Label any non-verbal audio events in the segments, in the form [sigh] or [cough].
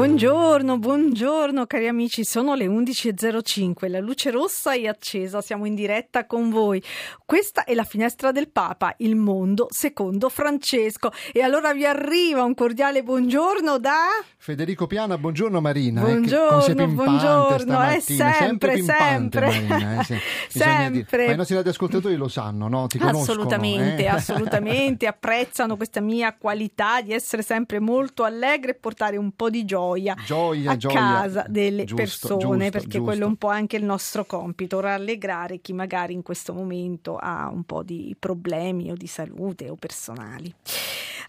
Buongiorno, buongiorno cari amici, sono le 11.05, la luce rossa è accesa, siamo in diretta con voi. Questa è la finestra del Papa, il mondo secondo Francesco. E allora vi arriva un cordiale buongiorno da... Federico Piana, buongiorno Marina. Buongiorno, eh, buongiorno, è sempre, sempre, sempre. Marina, eh, sì. [laughs] sempre. Ma i nostri radioascoltatori lo sanno, no? Ti conoscono. Assolutamente, eh? [laughs] assolutamente, apprezzano questa mia qualità di essere sempre molto allegre e portare un po' di gioia, Gioia, a gioia. casa delle Giusto, persone, giusto, perché giusto. quello è un po' anche il nostro compito, rallegrare chi magari in questo momento ha un po' di problemi o di salute o personali.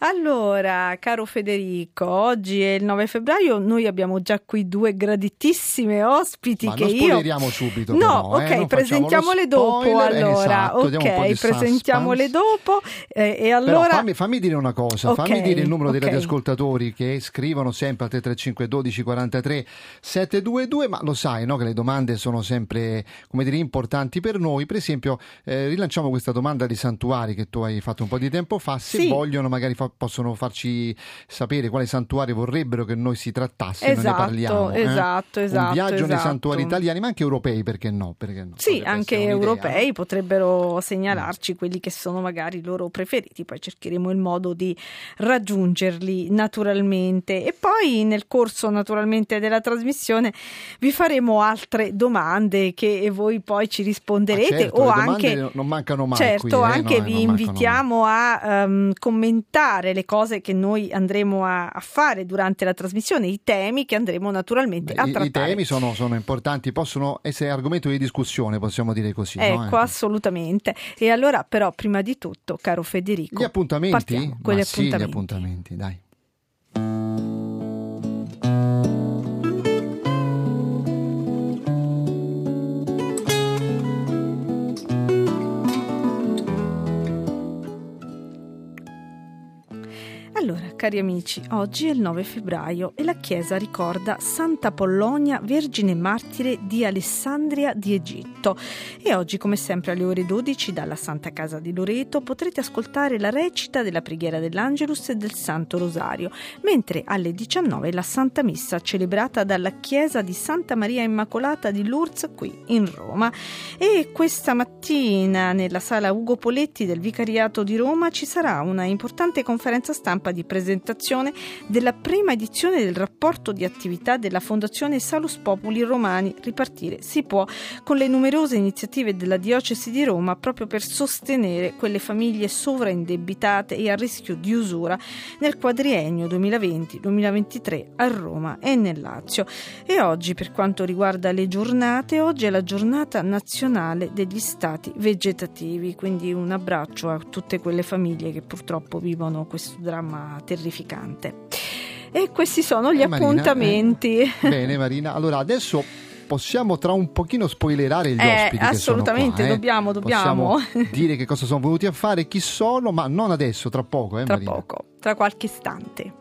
Allora, caro Federico, oggi è il 9 febbraio, noi abbiamo già qui due graditissime ospiti Ma che non io subito. No, però, ok, eh, presentiamole dopo spoiler, allora. esatto, ok, di presentiamole dopo eh, e Però allora fammi, fammi dire una cosa, Ok, fammi dire il numero dei ok. radioascoltatori che scrivono sempre al 335 12 43 722, ma lo sai no, che le domande sono sempre come dire, importanti per noi. Per esempio, eh, rilanciamo questa domanda dei santuari che tu hai fatto un po' di tempo fa. Se Sì. vogliono, magari fa- possono farci sapere quale santuari vorrebbero che noi si trattasse, noi ne Esatto, parliamo. eh. esatto, esatto, Un viaggio nei esatto. santuari italiani, ma anche europei, perché no? Perché no? Sì, Potrebbe anche europei potrebbero segnalarci quelli che sono magari i loro preferiti, poi cercheremo il modo di raggiungerli naturalmente e poi nel corso naturalmente della trasmissione vi faremo altre domande che voi poi ci risponderete Ah, certo, o anche non mancano mai Certo, qui, eh, anche no, vi non mancano invitiamo a ehm, commentare le cose che noi andremo a, a fare durante la trasmissione, i temi che andremo naturalmente Beh, a i, trattare. I temi sono, sono importanti, possono essere argomento di discussione, possiamo dire così. no? Ecco, Eh. assolutamente. E allora, però, prima di tutto, caro Federico, Gli appuntamenti? con gli sì, gli appuntamenti. appuntamenti, dai. Allora, cari amici, oggi è il 9 febbraio e la Chiesa ricorda Santa Pollonia, Vergine Martire di Alessandria di Egitto. E oggi, come sempre, alle ore 12 dalla Santa Casa di Loreto potrete ascoltare la recita della preghiera dell'Angelus e del Santo Rosario, mentre alle 19 la Santa Messa celebrata dalla Chiesa di Santa Maria Immacolata di Lourdes qui in Roma. E questa mattina nella sala Ugo Poletti del Vicariato di Roma ci sarà una importante conferenza stampa di presentazione della prima edizione del rapporto di attività della Fondazione Salus Populi Romani Ripartire si può con le numerose iniziative della Diocesi di Roma proprio per sostenere quelle famiglie sovraindebitate e a rischio di usura nel quadriennio 2020-2023 a Roma e nel Lazio. E oggi per quanto riguarda le giornate, oggi è la giornata nazionale degli stati vegetativi, quindi un abbraccio a tutte quelle famiglie che purtroppo vivono questo dramma terrificante. E questi sono gli Eh, Marina, appuntamenti. eh, bene Marina, allora adesso possiamo tra un pochino spoilerare gli Eh, ospiti assolutamente, qua, eh. dobbiamo, dobbiamo. Possiamo [laughs] dire che cosa sono venuti a fare, chi sono, ma non adesso, tra poco, eh Tra Marina? poco, tra qualche istante.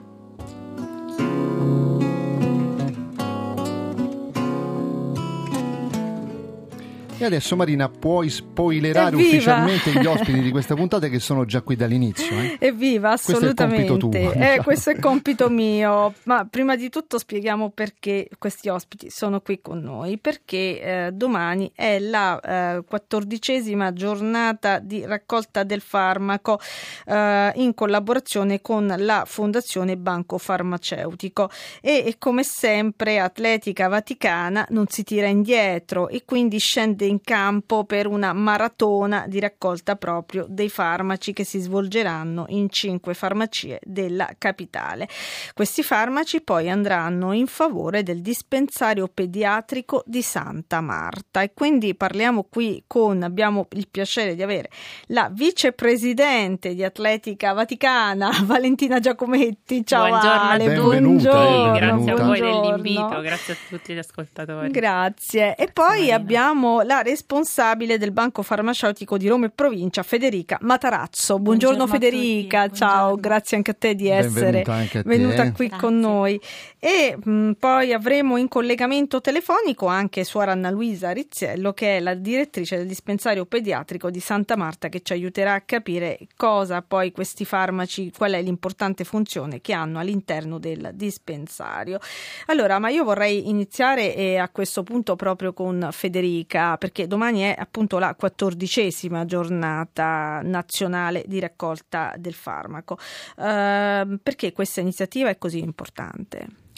E adesso Marina puoi spoilerare Evviva! ufficialmente gli ospiti di [laughs] questa puntata che sono già qui dall'inizio. eh? Evviva, Questo è assolutamente. tuo, Eh, diciamo. questo è compito mio. Ma prima di tutto spieghiamo perché questi ospiti sono qui con noi. Perché eh, domani è la eh, quattordicesima giornata di raccolta del farmaco eh, in collaborazione con la Fondazione Banco Farmaceutico. E, e come sempre, Atletica Vaticana non si tira indietro e quindi scende in campo per una maratona di raccolta proprio dei farmaci che si svolgeranno in cinque farmacie della capitale. Questi farmaci poi andranno in favore del dispensario pediatrico di Santa Marta e quindi parliamo qui con, abbiamo il piacere di avere la vicepresidente di Atletica Vaticana, [laughs] Valentina Giacometti. Ciao buongiorno Ale, benvenuta, buongiorno. Grazie a voi dell'invito, grazie a tutti gli ascoltatori. Grazie. E poi Marina. abbiamo la responsabile del Banco Farmaceutico di Roma e Provincia, Federica Matarazzo. Buongiorno, buongiorno Federica, ciao, buongiorno. grazie anche a te di essere venuta te. qui grazie. con noi. E mh, poi avremo in collegamento telefonico anche suora Anna Luisa Rizziello, che è la direttrice del dispensario pediatrico di Santa Marta, che ci aiuterà a capire cosa poi questi farmaci, qual è l'importante funzione che hanno all'interno del dispensario. Allora, ma io vorrei iniziare eh, a questo punto proprio con Federica, perché domani è appunto la quattordicesima giornata nazionale di raccolta del farmaco. Uh, perché questa iniziativa è così importante?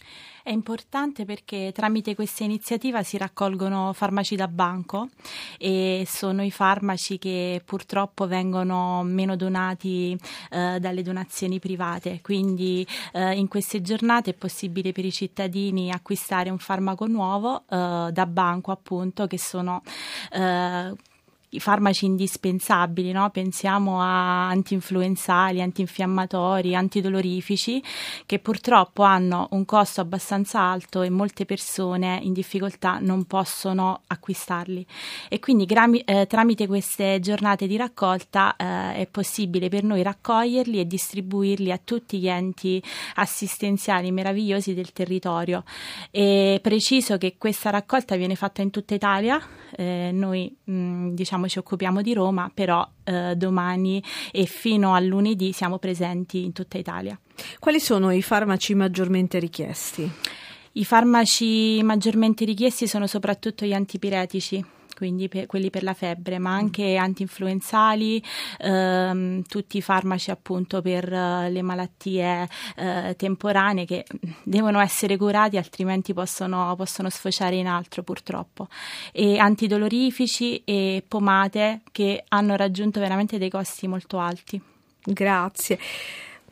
È importante perché tramite questa iniziativa si raccolgono farmaci da banco e sono i farmaci che purtroppo vengono meno donati eh, dalle donazioni private. Quindi eh, in queste giornate è possibile per i cittadini acquistare un farmaco nuovo eh, da banco, appunto, che sono eh, i farmaci indispensabili, no? pensiamo a antinfluenzali, antinfiammatori, antidolorifici, che purtroppo hanno un costo abbastanza alto e molte persone in difficoltà non possono acquistarli. E quindi grami, eh, tramite queste giornate di raccolta eh, è possibile per noi raccoglierli e distribuirli a tutti gli enti assistenziali meravigliosi del territorio. E preciso che questa raccolta viene fatta in tutta Italia, eh, noi mh, diciamo diciamo ci occupiamo di Roma, però eh, domani e fino a lunedì siamo presenti in tutta Italia. Quali sono i farmaci maggiormente richiesti? I farmaci maggiormente richiesti sono soprattutto gli antipiretici quindi per, quelli per la febbre, ma anche antinfluenzali, ehm, tutti i farmaci appunto per uh, le malattie uh, temporanee che devono essere curati, altrimenti possono, possono sfociare in altro purtroppo. E antidolorifici e pomate che hanno raggiunto veramente dei costi molto alti. Grazie.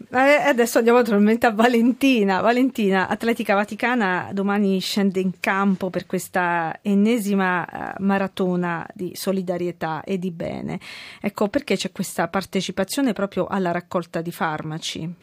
Eh, adesso andiamo naturalmente a Valentina. Valentina, Atletica Vaticana domani scende in campo per questa ennesima eh, maratona di solidarietà e di bene. Ecco perché c'è questa partecipazione proprio alla raccolta di farmaci.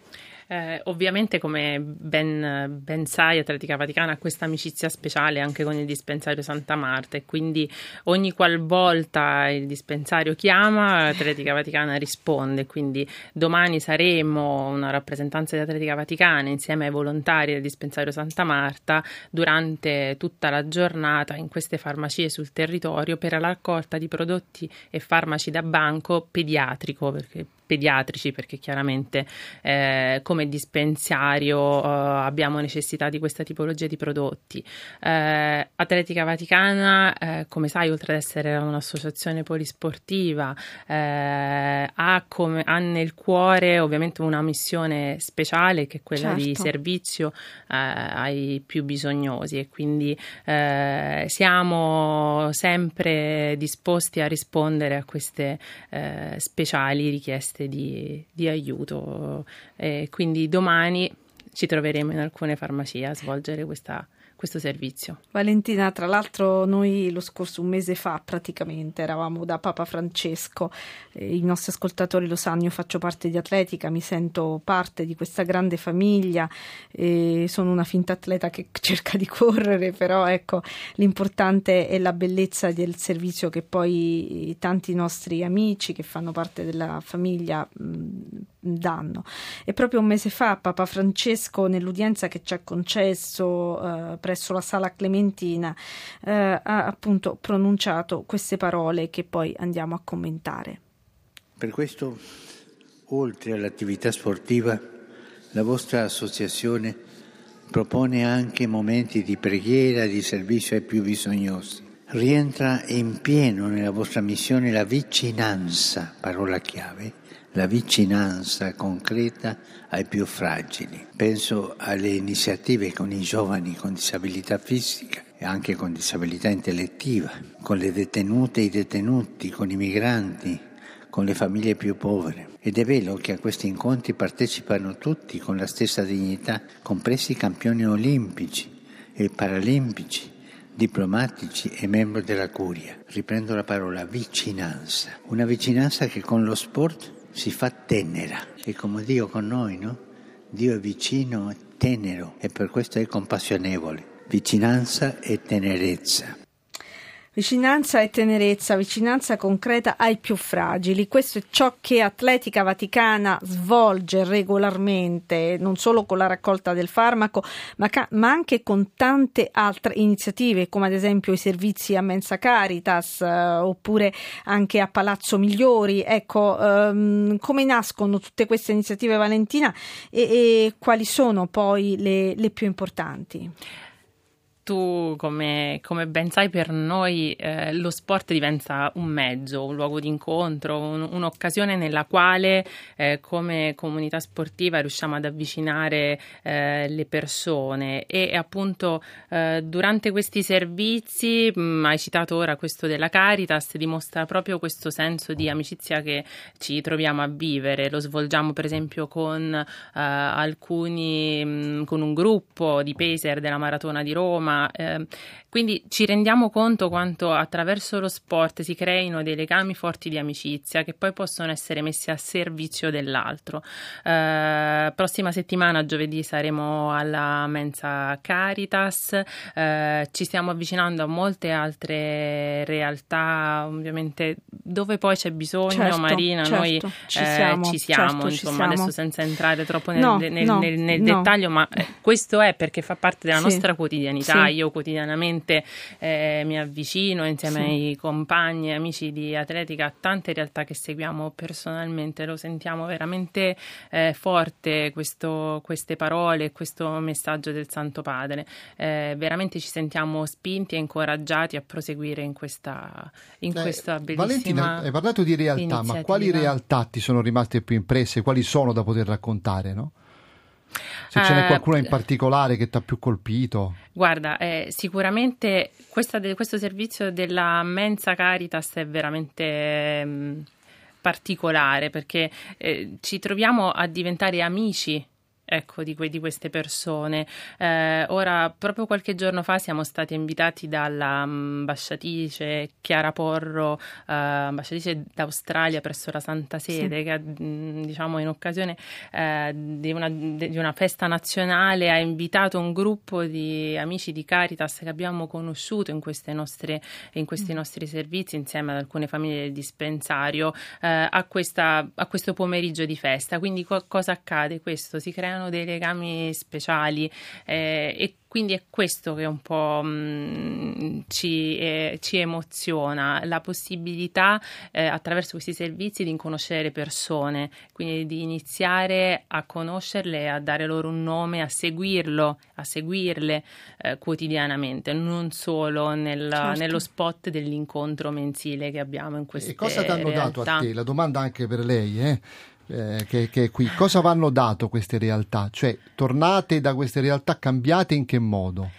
Eh, ovviamente, come ben, ben, sai, Atletica Vaticana ha questa amicizia speciale anche con il dispensario Santa Marta e quindi ogni qualvolta il dispensario chiama, Atletica Vaticana risponde. Quindi domani saremo una rappresentanza di Atletica Vaticana insieme ai volontari del dispensario Santa Marta durante tutta la giornata in queste farmacie sul territorio per la raccolta di prodotti e farmaci da banco pediatrico, perché pediatrici perché chiaramente eh, come dispensario eh, abbiamo necessità di questa tipologia di prodotti. Eh, Atletica Vaticana, eh, come sai, oltre ad essere un'associazione polisportiva, eh, ha, come, ha, nel cuore ovviamente una missione speciale che è quella certo. di servizio eh, ai più bisognosi e quindi siamo sempre disposti a rispondere a queste speciali richieste richieste di, di aiuto. E quindi domani ci troveremo in alcune farmacie a svolgere questa questo servizio. Valentina, tra l'altro noi lo scorso un mese fa praticamente eravamo da Papa Francesco, eh, i nostri ascoltatori lo sanno, io faccio parte di Atletica, mi sento parte di questa grande famiglia, eh, sono una finta atleta che [laughs] cerca di correre, però ecco l'importante è la bellezza del servizio che poi tanti nostri amici che fanno parte della famiglia mh, danno. E proprio un mese fa Papa Francesco nell'udienza che ci ha concesso eh, presso la sala Clementina eh, ha appunto pronunciato queste parole che poi andiamo a commentare. Per questo, oltre all'attività sportiva, la vostra associazione propone anche momenti di preghiera, di servizio ai più bisognosi. Rientra in pieno nella vostra missione la vicinanza, parola chiave, la vicinanza concreta ai più fragili. Penso alle iniziative con i giovani con disabilità fisica e anche con disabilità intellettiva, con le detenute e i detenuti, con i migranti, con le famiglie più povere. Ed è vero che a questi incontri partecipano tutti con la stessa dignità, compresi i campioni olimpici e paralimpici, diplomatici e membri della curia. Riprendo la parola vicinanza, una vicinanza che con lo sport si fa tenera e come Dio con noi, no? Dio è vicino, tenero e per questo è compassionevole vicinanza e tenerezza. Vicinanza e tenerezza, vicinanza concreta ai più fragili. Questo è ciò che Atletica Vaticana svolge regolarmente, non solo con la raccolta del farmaco, ma, ca- ma anche con tante altre iniziative, come ad esempio i servizi a Mensa Caritas eh, oppure anche a Palazzo Migliori. Ecco, ehm, come nascono tutte queste iniziative, Valentina, e, e quali sono poi le, le più importanti? Tu, come, come, ben sai, per noi eh, lo sport diventa un mezzo, un luogo di incontro, un, un'occasione nella quale, eh, come comunità sportiva, riusciamo ad avvicinare eh, le persone. E appunto eh, durante questi servizi, mh, mm, hai citato ora questo della Caritas, dimostra proprio questo senso di amicizia che ci troviamo a vivere. Lo svolgiamo, per esempio, con eh, alcuni, mh, mm, con un gruppo di pacer della Maratona di Roma eh, quindi ci rendiamo conto quanto attraverso lo sport si creino dei legami forti di amicizia che poi possono essere messi a servizio dell'altro. Eh, prossima settimana, giovedì, saremo alla Mensa Caritas, eh, ci stiamo avvicinando a molte altre realtà, ovviamente dove poi c'è bisogno, certo, Marina, certo, noi ci siamo, ci siamo certo, insomma, ci siamo. adesso senza entrare troppo nel, no, nel, no, nel, nel no. dettaglio, ma eh, questo è perché fa parte della sì. nostra quotidianità. Io quotidianamente eh, mi avvicino insieme Sì. ai compagni e amici di atletica a tante realtà che seguiamo personalmente, lo sentiamo veramente eh, forte questo, queste parole, questo messaggio del Santo Padre. Eh, veramente ci sentiamo spinti e incoraggiati a proseguire in questa, in Eh, questa bellissima Valentina, hai parlato di realtà, ma quali realtà ti sono rimaste più impresse? Quali sono da poter raccontare, no? Se ce n'è Eh, qualcuna in particolare che ti ha più colpito. Guarda, eh, sicuramente de- questo servizio della Mensa Caritas è veramente mm, particolare perché eh, ci troviamo a diventare amici. Ecco, di, que- di queste persone. Eh, ora, proprio qualche giorno fa siamo stati invitati dall'ambasciatrice Chiara Porro, eh, ambasciatrice d'Australia presso la Santa Sede, che mh, diciamo in occasione eh, di, una, di una festa nazionale ha invitato un gruppo di amici di Caritas che abbiamo conosciuto in, queste nostre, in questi nostri servizi insieme ad alcune famiglie del dispensario eh, a, questa, a questo pomeriggio di festa. Quindi co- cosa accade? Questo, si creano dei legami speciali eh, e quindi è questo che un po' mh, ci, eh, ci emoziona, la possibilità eh, attraverso questi servizi di conoscere persone, quindi di iniziare a conoscerle, a dare loro un nome, a seguirlo, a seguirle eh, quotidianamente, non solo nel- Certo. nello spot dell'incontro mensile che abbiamo in queste E cosa ti hanno dato a te? La domanda anche per lei, eh? Eh, che, che è qui. Cosa vi hanno dato queste realtà? Cioè, tornate da queste realtà cambiate in che modo?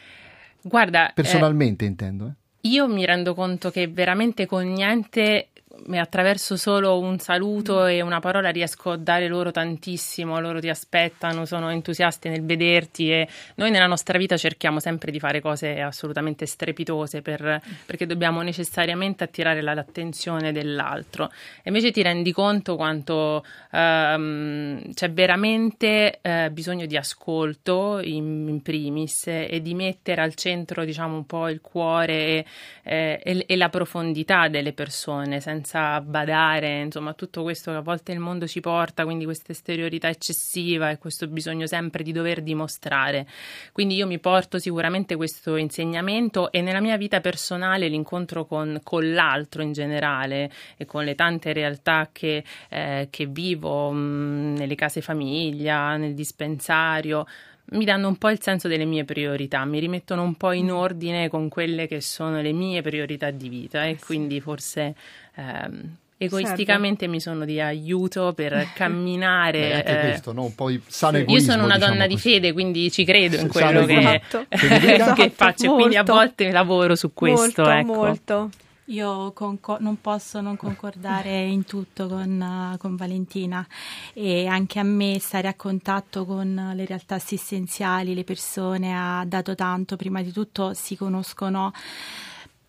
Guarda, eh, Personalmente intendo. eh. Io mi rendo conto che veramente con niente e attraverso solo un saluto e una parola riesco a dare loro tantissimo, loro ti aspettano, sono entusiasti nel vederti e noi nella nostra vita cerchiamo sempre di fare cose assolutamente strepitose per- perché dobbiamo necessariamente attirare la- l'attenzione dell'altro. E invece ti rendi conto quanto ehm, c'è veramente eh, bisogno di ascolto in, in primis e di mettere al centro diciamo un po' il cuore e, eh, e- e la profondità delle persone senza badare insomma tutto questo che a volte il mondo ci porta quindi questa esteriorità eccessiva e questo bisogno sempre di dover dimostrare. Quindi io mi porto sicuramente questo insegnamento e nella mia vita personale l'incontro con, con l'altro in generale e con le tante realtà che, eh, che vivo mh, nelle case famiglia, nel dispensario, mi danno un po' il senso delle mie priorità, mi rimettono un po' in ordine con quelle che sono le mie priorità di vita e quindi forse ehm, egoisticamente mi sono di aiuto per [laughs] camminare. Beh, anche eh, questo, no? Un po' di sano io egoismo, sono una diciamo donna di così. fede, quindi ci credo in quello che, egoismo. che Esatto, [laughs] faccio, e quindi a molto. volte lavoro su questo. molto, ecco. molto. Io conco- non posso non concordare in tutto con, eh, con Valentina e anche a me stare a contatto con le realtà assistenziali, le persone ha dato tanto. Prima di tutto si conoscono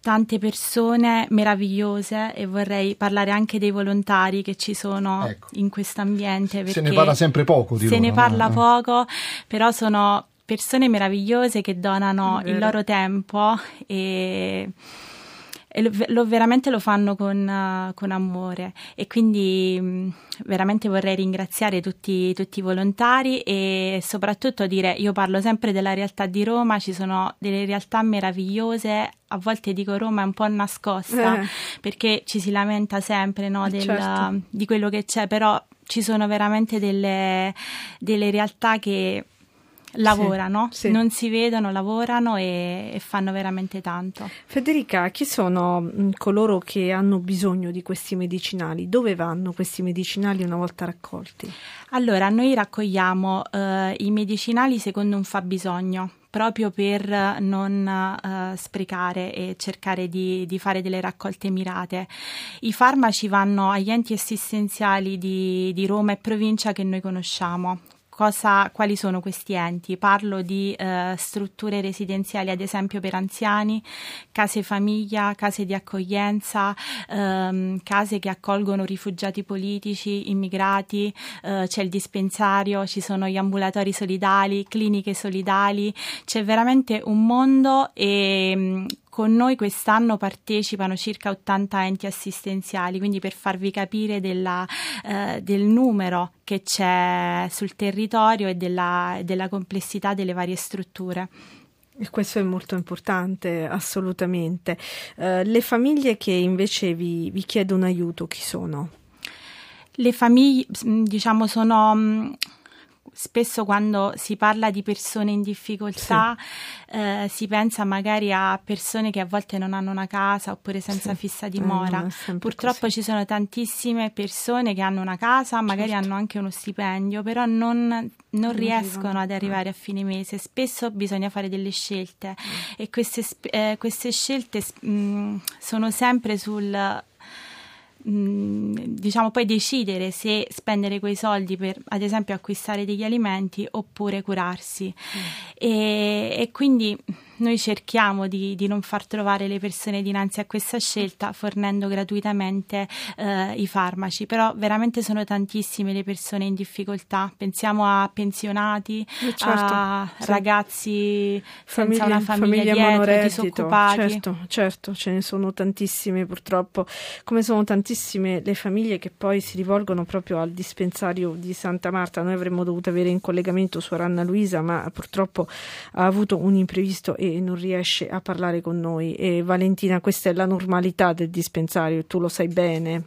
tante persone meravigliose e vorrei parlare anche dei volontari che ci sono Ecco. in questo ambiente. Se ne parla sempre poco di Se loro, ne no? parla Eh. poco, però sono persone meravigliose che donano il loro tempo e, e lo, lo- veramente lo fanno con, eh, con amore e quindi mh, veramente vorrei ringraziare tutti, tutti i volontari e soprattutto dire, io parlo sempre della realtà di Roma, ci sono delle realtà meravigliose, a volte dico Roma è un po' nascosta Eh. perché ci si lamenta sempre no, Eh, del- certo. di quello che c'è, però ci sono veramente delle, delle realtà che lavorano, sì. non si vedono, lavorano e, e fanno veramente tanto. Federica, chi sono mh, coloro che hanno bisogno di questi medicinali? Dove vanno questi medicinali una volta raccolti? Allora, noi raccogliamo eh, i medicinali secondo un fabbisogno, proprio per non eh, sprecare e cercare di, di fare delle raccolte mirate. I farmaci vanno agli enti assistenziali di, di Roma e provincia che noi conosciamo. Cosa, quali sono questi enti? Parlo di eh, strutture residenziali, ad esempio per anziani, case famiglia, case di accoglienza, ehm, case che accolgono rifugiati politici, immigrati, eh, c'è il dispensario, ci sono gli ambulatori solidali, cliniche solidali, c'è veramente un mondo e mh, con noi quest'anno partecipano circa 80 enti assistenziali, quindi per farvi capire della, eh, del numero che c'è sul territorio e della, della complessità delle varie strutture. E questo è molto importante, assolutamente. Eh, le famiglie che invece vi, vi chiedono aiuto, chi sono? Le famiglie, diciamo, sono mh, spesso quando si parla di persone in difficoltà eh, si pensa magari a persone che a volte non hanno una casa oppure senza Sì. fissa Eh, dimora. sempre Purtroppo così. ci sono tantissime persone che hanno una casa, magari Certo. hanno anche uno stipendio, però non, non Non riescono arrivano. ad arrivare a fine mese. Spesso bisogna fare delle scelte e queste, eh, queste scelte mh, sono sempre sul diciamo poi decidere se spendere quei soldi per ad esempio acquistare degli alimenti oppure curarsi. E, e quindi noi cerchiamo di, di non far trovare le persone dinanzi a questa scelta fornendo gratuitamente eh, i farmaci. Però veramente sono tantissime le persone in difficoltà. Pensiamo a pensionati Eh, certo, a sì. ragazzi senza Famiglie- una famiglia famiglie dietro disoccupati. Certo, certo, ce ne sono tantissime purtroppo, come sono tantissime le famiglie che poi si rivolgono proprio al dispensario di Santa Marta. Noi avremmo dovuto avere in collegamento Suor Anna Luisa, ma purtroppo ha avuto un imprevisto e non riesce a parlare con noi. E Valentina, questa è la normalità del dispensario, tu lo sai bene.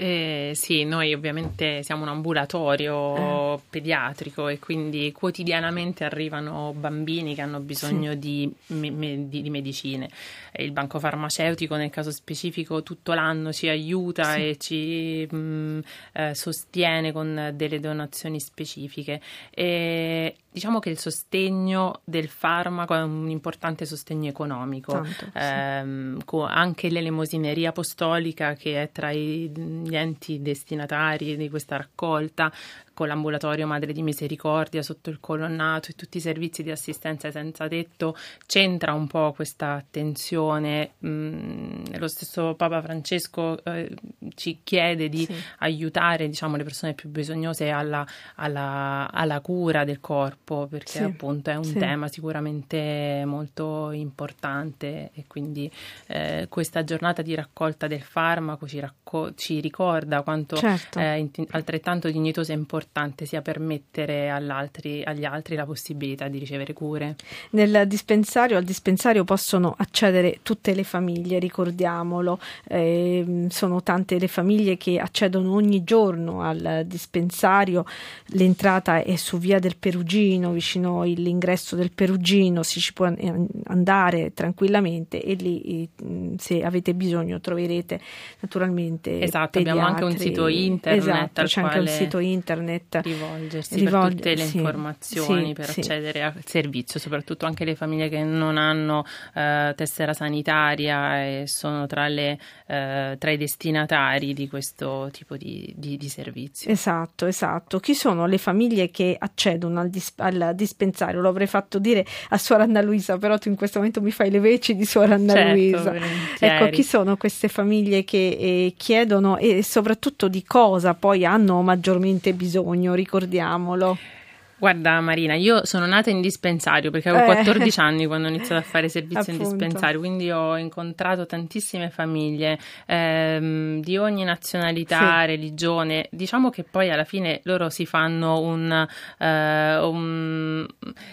Eh, sì, noi ovviamente siamo un ambulatorio pediatrico e quindi quotidianamente arrivano bambini che hanno bisogno di, me- me- di- di medicine. E il banco farmaceutico nel caso specifico tutto l'anno ci aiuta Sì. e ci mh, eh, sostiene con delle donazioni specifiche. E diciamo che il sostegno del farmaco è un importante sostegno economico. Tanto, sì. Ehm, co- anche l'elemosineria apostolica che è tra i- gli enti destinatari di questa raccolta con l'ambulatorio Madre di Misericordia sotto il colonnato e tutti i servizi di assistenza senza tetto c'entra un po' questa attenzione Mm, lo stesso Papa Francesco eh, ci chiede di Sì. aiutare diciamo, le persone più bisognose alla, alla- alla cura del corpo perché Sì, appunto è un sì. tema sicuramente molto importante e quindi eh, questa giornata di raccolta del farmaco ci, racco- ci ricorda quanto Certo. è inti- altrettanto dignitosa e importante importante sia permettere agli altri la possibilità di ricevere cure. Nel dispensario, al dispensario possono accedere tutte le famiglie, ricordiamolo, eh, sono tante le famiglie che accedono ogni giorno al dispensario, l'entrata è su via del Perugino, vicino all'ingresso del Perugino, si ci può andare tranquillamente e lì se avete bisogno troverete naturalmente esatto abbiamo anche un sito internet esatto, c'è anche un sito internet rivolgersi Rivol- per tutte le sì, informazioni sì, per sì. accedere al servizio soprattutto anche le famiglie che non hanno eh, tessera sanitaria e sono tra, le, eh, tra, i destinatari di questo tipo di, di, di, servizio. Esatto esatto. Chi sono le famiglie che accedono al, dis- al dispensario? Lo avrei fatto dire a Suora Anna Luisa però tu in questo momento mi fai le veci di Suora Anna certo, Luisa. ecco chi sono queste famiglie che eh, chiedono e soprattutto di cosa poi hanno maggiormente bisogno, ricordiamolo. Guarda Marina, io sono nata in dispensario perché avevo 14 eh. anni quando ho iniziato a fare servizio in dispensario, quindi ho incontrato tantissime famiglie ehm, di ogni nazionalità, sì. religione. Diciamo che poi alla fine loro si fanno un, uh, un,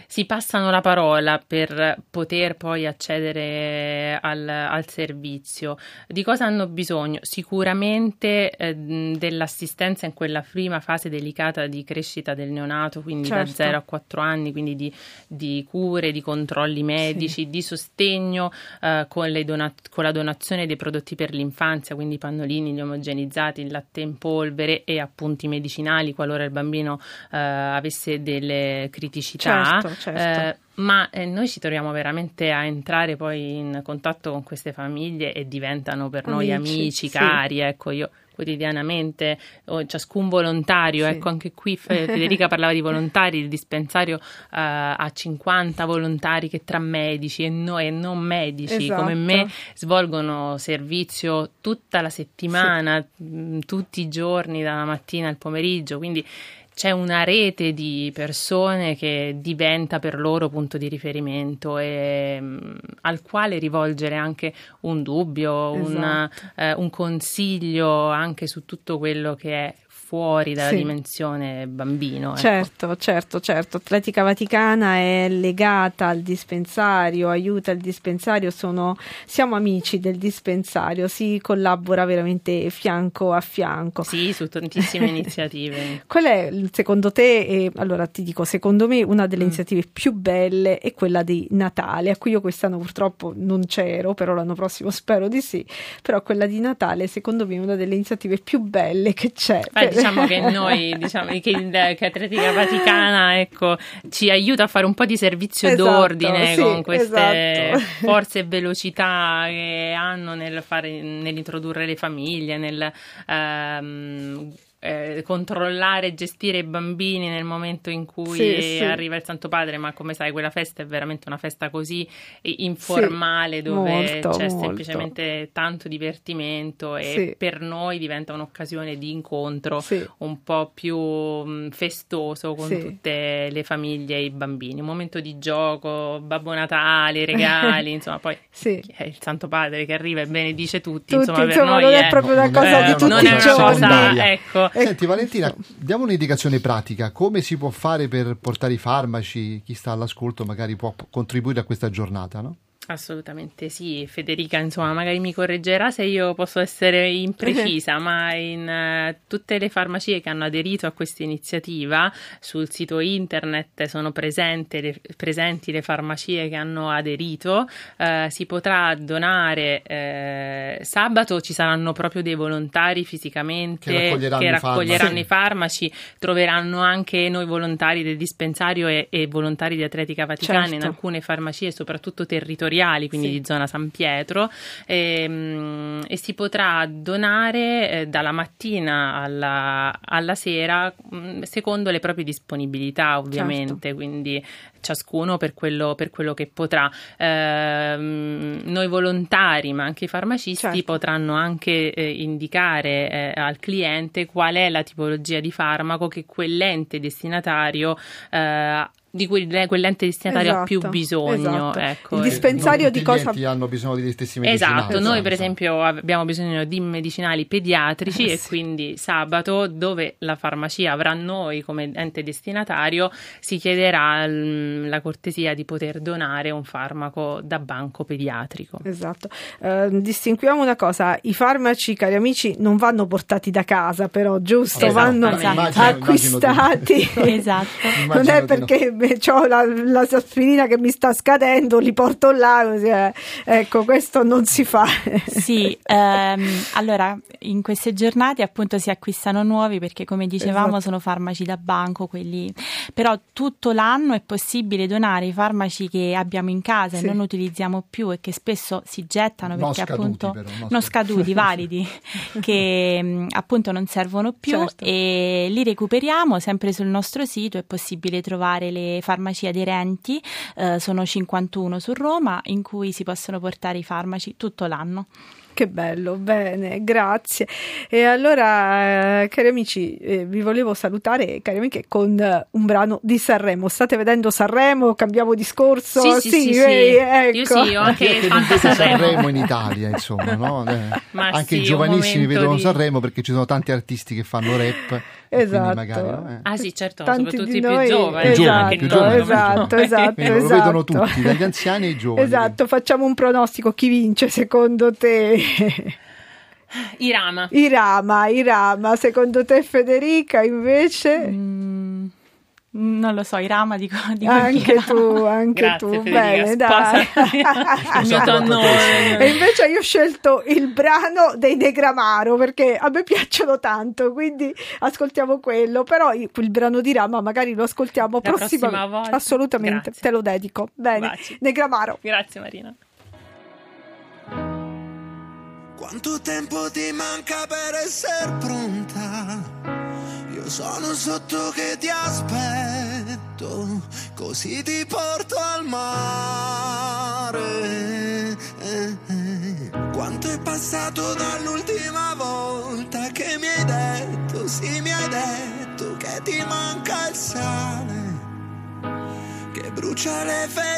si passano la parola per poter poi accedere al, al servizio. Di cosa hanno bisogno? Sicuramente eh, dell'assistenza in quella prima fase delicata di crescita del neonato, quindi certo. Da 0 a 4 anni, quindi di, di cure, di controlli medici, sì. di sostegno eh, con, donat- con, la donazione dei prodotti per l'infanzia, quindi i pannolini, gli omogenizzati, il latte in polvere e appunti medicinali qualora il bambino eh, avesse delle criticità. Certo, certo. Eh, ma eh, noi ci troviamo veramente a entrare poi in contatto con queste famiglie e diventano per amici, noi amici, sì. cari. Ecco, io quotidianamente, o ciascun volontario, sì. ecco anche qui Federica parlava di volontari, il dispensario uh, ha 50 volontari che tra medici e, no, e non medici esatto. come me svolgono servizio tutta la settimana, sì. mh, tutti i giorni, dalla mattina al pomeriggio, quindi c'è una rete di persone che diventa per loro punto di riferimento e mh, mm, al quale rivolgere anche un dubbio, esatto. una, eh, un consiglio anche su tutto quello che è fuori dalla sì. dimensione bambino. Ecco. Certo, certo, certo. Atletica Vaticana è legata al dispensario, aiuta il dispensario, sono, siamo amici del dispensario, si collabora veramente fianco a fianco. Sì, su tantissime [laughs] iniziative. Qual è secondo te, eh, allora ti dico, secondo me una delle mm. iniziative più belle è quella di Natale, a cui io quest'anno purtroppo non c'ero, però l'anno prossimo spero di sì, però quella di Natale secondo me è una delle iniziative più belle che c'è. Eh, diciamo che [laughs] noi, diciamo che, il, che Atletica Vaticana ecco, ci aiuta a fare un po' di servizio esatto, d'ordine sì, con queste esatto. [laughs] forze e velocità che hanno nel fare, nell'introdurre le famiglie, nel um, eh, controllare e gestire i bambini nel momento in cui sì, sì. arriva il Santo Padre, ma come sai quella festa è veramente una festa così informale sì, dove molto, c'è molto. semplicemente tanto divertimento e per noi diventa un'occasione di incontro un po' più mh, festoso con tutte le famiglie e i bambini, un momento di gioco, Babbo Natale, [laughs] regali, insomma poi è il Santo Padre che arriva e benedice tutti, tutti insomma, insomma, per noi non è, è proprio una cosa eh, di tutti non i giorni. Cosa, ecco, Senti Valentina, diamo un'indicazione pratica, come si può fare per portare i farmaci, chi sta all'ascolto magari può contribuire a questa giornata, no? Assolutamente sì, Federica, insomma, magari mi correggerà se io posso essere imprecisa, [laughs] ma in uh, tutte le farmacie che hanno aderito a questa iniziativa, sul sito internet sono le, presenti le farmacie che hanno aderito, uh, si potrà donare uh, sabato, ci saranno proprio dei volontari fisicamente che raccoglieranno, che i, raccoglieranno farmaci. i, farmaci. troveranno anche noi volontari del dispensario e, e volontari di Atletica Vaticana certo. in alcune farmacie, soprattutto territoriali territoriali, quindi sì. di zona San Pietro, e, ehm, e si potrà donare eh, dalla mattina alla, alla sera mh, secondo le proprie disponibilità, ovviamente, certo. quindi ciascuno per quello, per quello che potrà. Eh, noi volontari, ma anche i farmacisti, certo. potranno anche eh, indicare eh, al cliente qual è la tipologia di farmaco che quell'ente destinatario eh, di cui quell'ente destinatario esatto, ha più bisogno. Esatto. Ecco. Il dispensario di cosa hanno bisogno degli stessi medicinali. Esatto, noi per esempio abbiamo bisogno di medicinali pediatrici eh, e sì. quindi sabato dove la farmacia avrà noi come ente destinatario si chiederà l- la cortesia di poter donare un farmaco da banco pediatrico. Esatto. Eh, distinguiamo una cosa, i farmaci, cari amici, non vanno portati da casa, però giusto, vanno Esattamente. Immagino- acquistati. Esatto. [laughs] non Immagino è perché ho la, la aspirina che mi sta scadendo, li porto là, così, eh. ecco, questo non si fa. Sì, [laughs] ehm, allora in queste giornate appunto si acquistano nuovi perché come dicevamo Esatto. sono farmaci da banco, quelli però tutto l'anno è possibile donare i farmaci che abbiamo in casa Sì. e non utilizziamo più e che spesso si gettano Non perché appunto però, non non scaduti. [laughs] validi, che mh, appunto non servono più Certo. e li recuperiamo sempre sul nostro sito, è possibile trovare le farmacie aderenti, eh, sono 51 su Roma in cui si possono portare i farmaci tutto l'anno. Che bello, bene, grazie. E allora, eh, cari amici, eh, vi volevo salutare, cari amiche, con eh, un brano di Sanremo. State vedendo Sanremo? Cambiamo discorso? Sì, sì, sì, sì. Io ecco. sì, ho anche Fanta Sanremo. Sanremo in Italia, insomma, no? [laughs] Eh, Anche sì, i giovanissimi vedono di- Sanremo perché ci sono tanti artisti che fanno rap. Esatto. magari, no? Eh. Ah sì, certo, Tanti soprattutto di i più noi- giovani. Più giovani, anche più giovani, esatto, [laughs] esatto, Quindi lo esatto. vedono tutti, dagli anziani ai giovani. Esatto, facciamo un pronostico. Chi vince secondo te? Irama. Irama, Irama. Secondo te Federica invece? Mm, non lo so, Irama dico, [laughs] dico Anche Irama. tu, anche Grazie, tu. Federica, Bene, dai. il mio tonno. E invece io ho scelto il brano dei Negramaro perché a me piacciono tanto, quindi ascoltiamo quello. Però il il brano di Rama magari lo ascoltiamo La prossimamente. prossima volta. Assolutamente, Grazie. te lo dedico. Bene, Baci. Negramaro. Grazie Marina. Quanto tempo ti manca per essere pronta? Sono sotto che ti aspetto, così ti porto al mare. Quanto è passato dall'ultima volta che mi hai detto, sì mi hai detto che ti manca il sale, che brucia le ferite.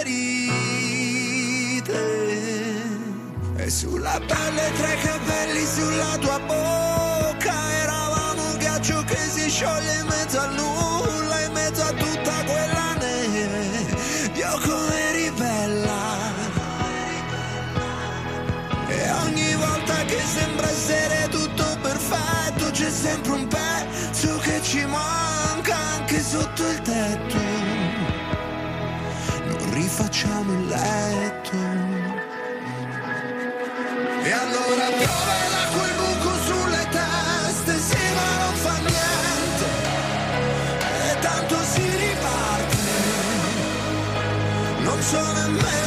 E sulla pelle tre capelli sulla tua bocca che si scioglie in mezzo al nulla In mezzo a tutta quella neve. Dio come eri bella E ogni volta che sembra essere tutto perfetto C'è sempre un pezzo che ci manca anche sotto il tetto. Non rifacciamo il letto. E allora piovela non so nemmeno dove.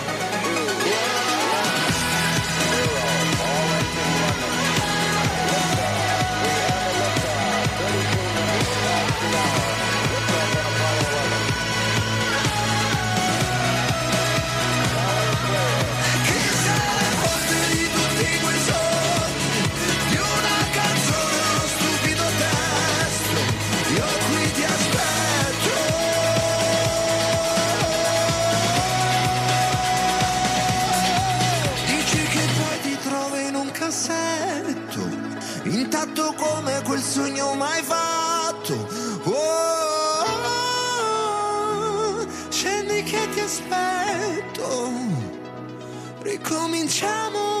sogno mai fatto. Oh, scendi che ti aspetto, ricominciamo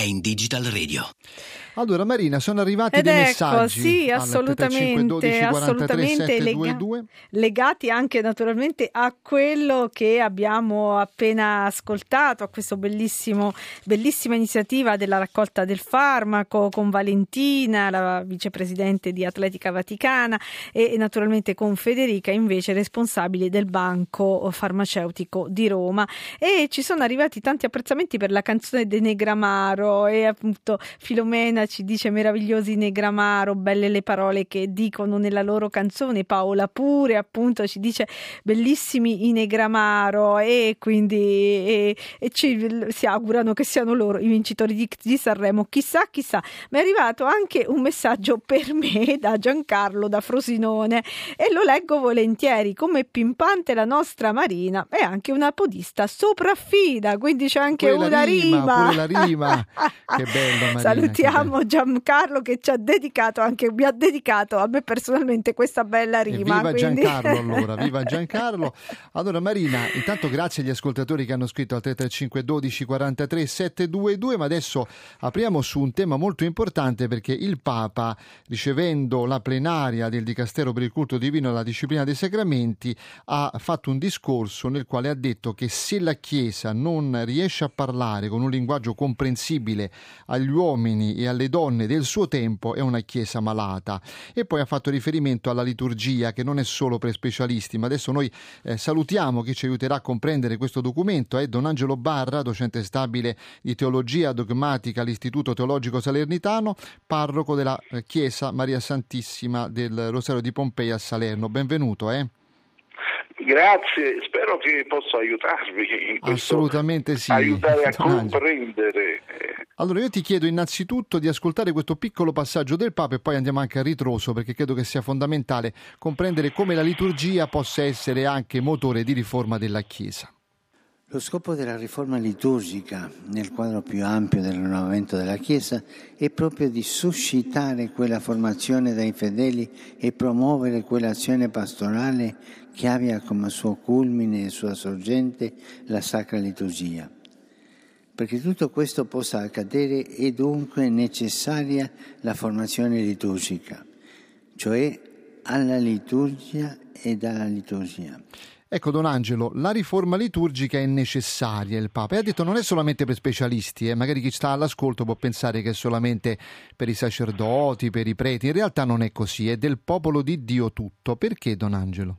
è in Digital Radio. Allora Marina, sono arrivati Ed dei ecco, messaggi sì, assolutamente, 335 12 43 assolutamente lega- 722. legati anche naturalmente a quello che abbiamo appena ascoltato, a questa bellissima iniziativa della raccolta del farmaco con Valentina, la vicepresidente di Atletica Vaticana e naturalmente con Federica, invece responsabile del Banco Farmaceutico di Roma. E ci sono arrivati tanti apprezzamenti per la canzone De Negramaro e appunto Filomena ci dice meravigliosi Negramaro, belle le parole che dicono nella loro canzone, Paola pure appunto ci dice bellissimi i Negramaro e quindi e, e ci si augurano che siano loro i vincitori di, di Sanremo, chissà chissà, ma è arrivato anche un messaggio per me da Giancarlo da Frosinone e lo leggo volentieri, come pimpante la nostra Marina è anche una podista sopraffida, quindi c'è anche Pure una rima, rima. [laughs] Che bello, Marina, che Salutiamo Giancarlo che ci ha dedicato anche mi ha dedicato a me personalmente questa bella E rima. viva quindi- Giancarlo allora, [laughs] viva Giancarlo. Allora Marina, intanto grazie agli ascoltatori che hanno scritto al 335 12 43 722, ma adesso apriamo su un tema molto importante perché il Papa, ricevendo la plenaria del Dicastero per il culto divino e la disciplina dei sacramenti, ha fatto un discorso nel quale ha detto che se la Chiesa non riesce a parlare con un linguaggio comprensibile agli uomini e alle donne del suo tempo è una Chiesa malata. E poi ha fatto riferimento alla liturgia che non è solo per specialisti, ma adesso noi eh, salutiamo chi ci aiuterà a comprendere questo documento, è Don Angelo Barra, docente stabile di teologia dogmatica all'Istituto Teologico Salernitano, parroco della eh, Chiesa Maria Santissima del Rosario di Pompei a Salerno. Benvenuto, eh? Grazie, spero che possa aiutarvi in questo, Assolutamente sì. aiutare a comprendere. Allora io ti chiedo innanzitutto di ascoltare questo piccolo passaggio del Papa e poi andiamo anche a ritroso perché credo che sia fondamentale comprendere come la liturgia possa essere anche motore di riforma della Chiesa. Lo scopo della riforma liturgica nel quadro più ampio del rinnovamento della Chiesa è proprio di suscitare quella formazione dai fedeli e promuovere quell'azione pastorale che abbia come suo culmine e sua sorgente la Sacra Liturgia. Perché tutto questo possa accadere è dunque necessaria la formazione liturgica, cioè alla liturgia e dalla liturgia. Ecco Don Angelo, la riforma liturgica è necessaria, il Papa. E ha detto non è solamente per specialisti, eh. magari chi sta all'ascolto può pensare che è solamente per i sacerdoti, per i preti, in realtà non è così, è del popolo di Dio tutto. Perché Don Angelo?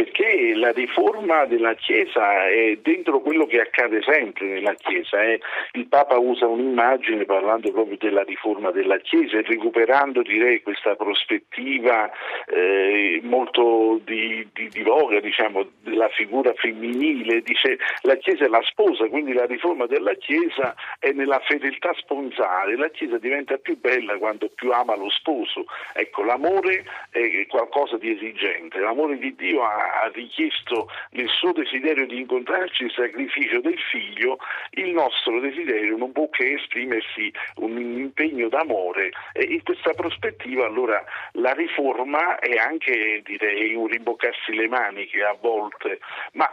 Perché la riforma della Chiesa è dentro quello che accade sempre nella Chiesa. eh. Il Papa usa un'immagine parlando proprio della riforma della Chiesa e recuperando direi questa prospettiva eh, molto di, di, di voga diciamo, della figura femminile. Dice la Chiesa è la sposa, quindi la riforma della Chiesa è nella fedeltà sponsale. La Chiesa diventa più bella quando più ama lo sposo. Ecco, l'amore è qualcosa di esigente. L'amore di Dio ha ha richiesto nel suo desiderio di incontrarci il sacrificio del figlio, il nostro desiderio non può che esprimersi un impegno d'amore. E in questa prospettiva allora la riforma è anche direi un rimboccarsi le maniche a volte, ma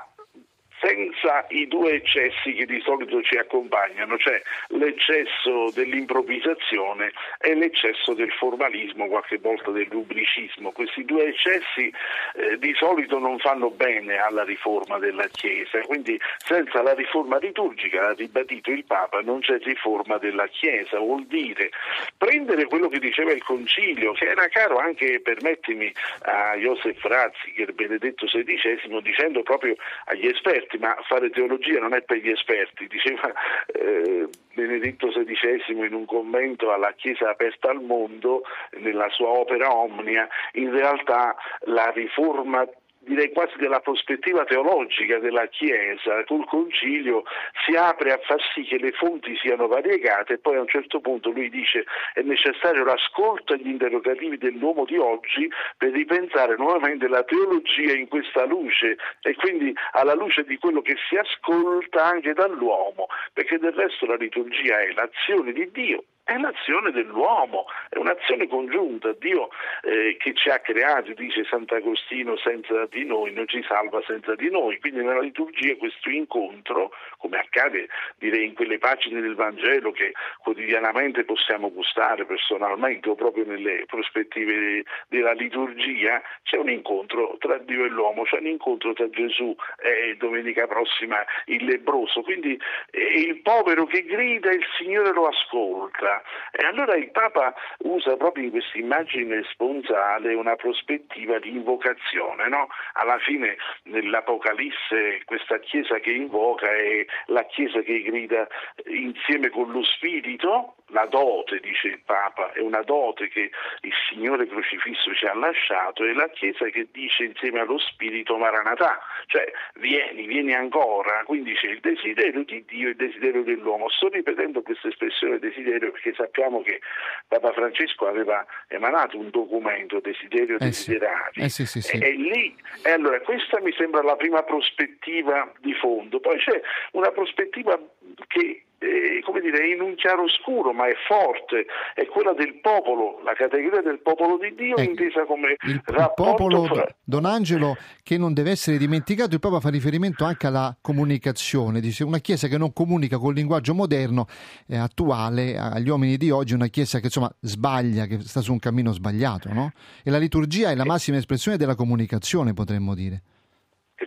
senza i due eccessi che di solito ci accompagnano, cioè l'eccesso dell'improvvisazione e l'eccesso del formalismo, qualche volta del rubricismo. Questi due eccessi eh, di solito non fanno bene alla riforma della Chiesa, quindi senza la riforma liturgica, ha ribadito il Papa, non c'è riforma della Chiesa, vuol dire prendere quello che diceva il Concilio, che era caro anche, permettimi, a Joseph Ratzinger, Benedetto XVI, dicendo proprio agli esperti, sì, ma fare teologia non è per gli esperti, diceva eh, Benedetto XVI in un commento alla Chiesa aperta al mondo, nella sua opera Omnia, in realtà la riforma direi quasi della prospettiva teologica della Chiesa, col concilio si apre a far sì che le fonti siano variegate e poi a un certo punto lui dice è necessario l'ascolto agli interrogativi dell'uomo di oggi per ripensare nuovamente la teologia in questa luce e quindi alla luce di quello che si ascolta anche dall'uomo, perché del resto la liturgia è l'azione di Dio è l'azione dell'uomo, è un'azione congiunta. Dio eh, che ci ha creati, dice Sant'Agostino, senza di noi, non ci salva senza di noi. Quindi nella liturgia questo incontro, come accade direi in quelle pagine del Vangelo che quotidianamente possiamo gustare personalmente o proprio nelle prospettive della liturgia, c'è un incontro tra Dio e l'uomo, c'è un incontro tra Gesù e domenica prossima il lebroso. Quindi eh, il povero che grida il Signore lo ascolta. E allora il Papa usa proprio in questa immagine sponsale una prospettiva di invocazione. No? Alla fine nell'Apocalisse questa Chiesa che invoca è la Chiesa che grida insieme con lo Spirito, la dote, dice il Papa, è una dote che il Signore crocifisso ci ha lasciato, e la Chiesa che dice insieme allo Spirito Maranatà, cioè vieni, vieni ancora, quindi c'è il desiderio di Dio e il desiderio dell'uomo. Sto ripetendo questa espressione desiderio perché sappiamo che Papa Francesco aveva emanato un documento, Desiderio eh Desiderati, sì. Eh sì, sì, e, e lì, e allora questa mi sembra la prima prospettiva di fondo, poi c'è una prospettiva che eh, come dire, in un chiaroscuro ma è forte, è quella del popolo, la categoria del popolo di Dio Ecco, intesa come Il, il popolo, fra... Don Angelo, che non deve essere dimenticato, il Papa fa riferimento anche alla comunicazione, dice una Chiesa che non comunica col linguaggio moderno eh, attuale agli uomini di oggi, una Chiesa che insomma sbaglia, che sta su un cammino sbagliato, no? E la liturgia è la massima espressione della comunicazione, potremmo dire.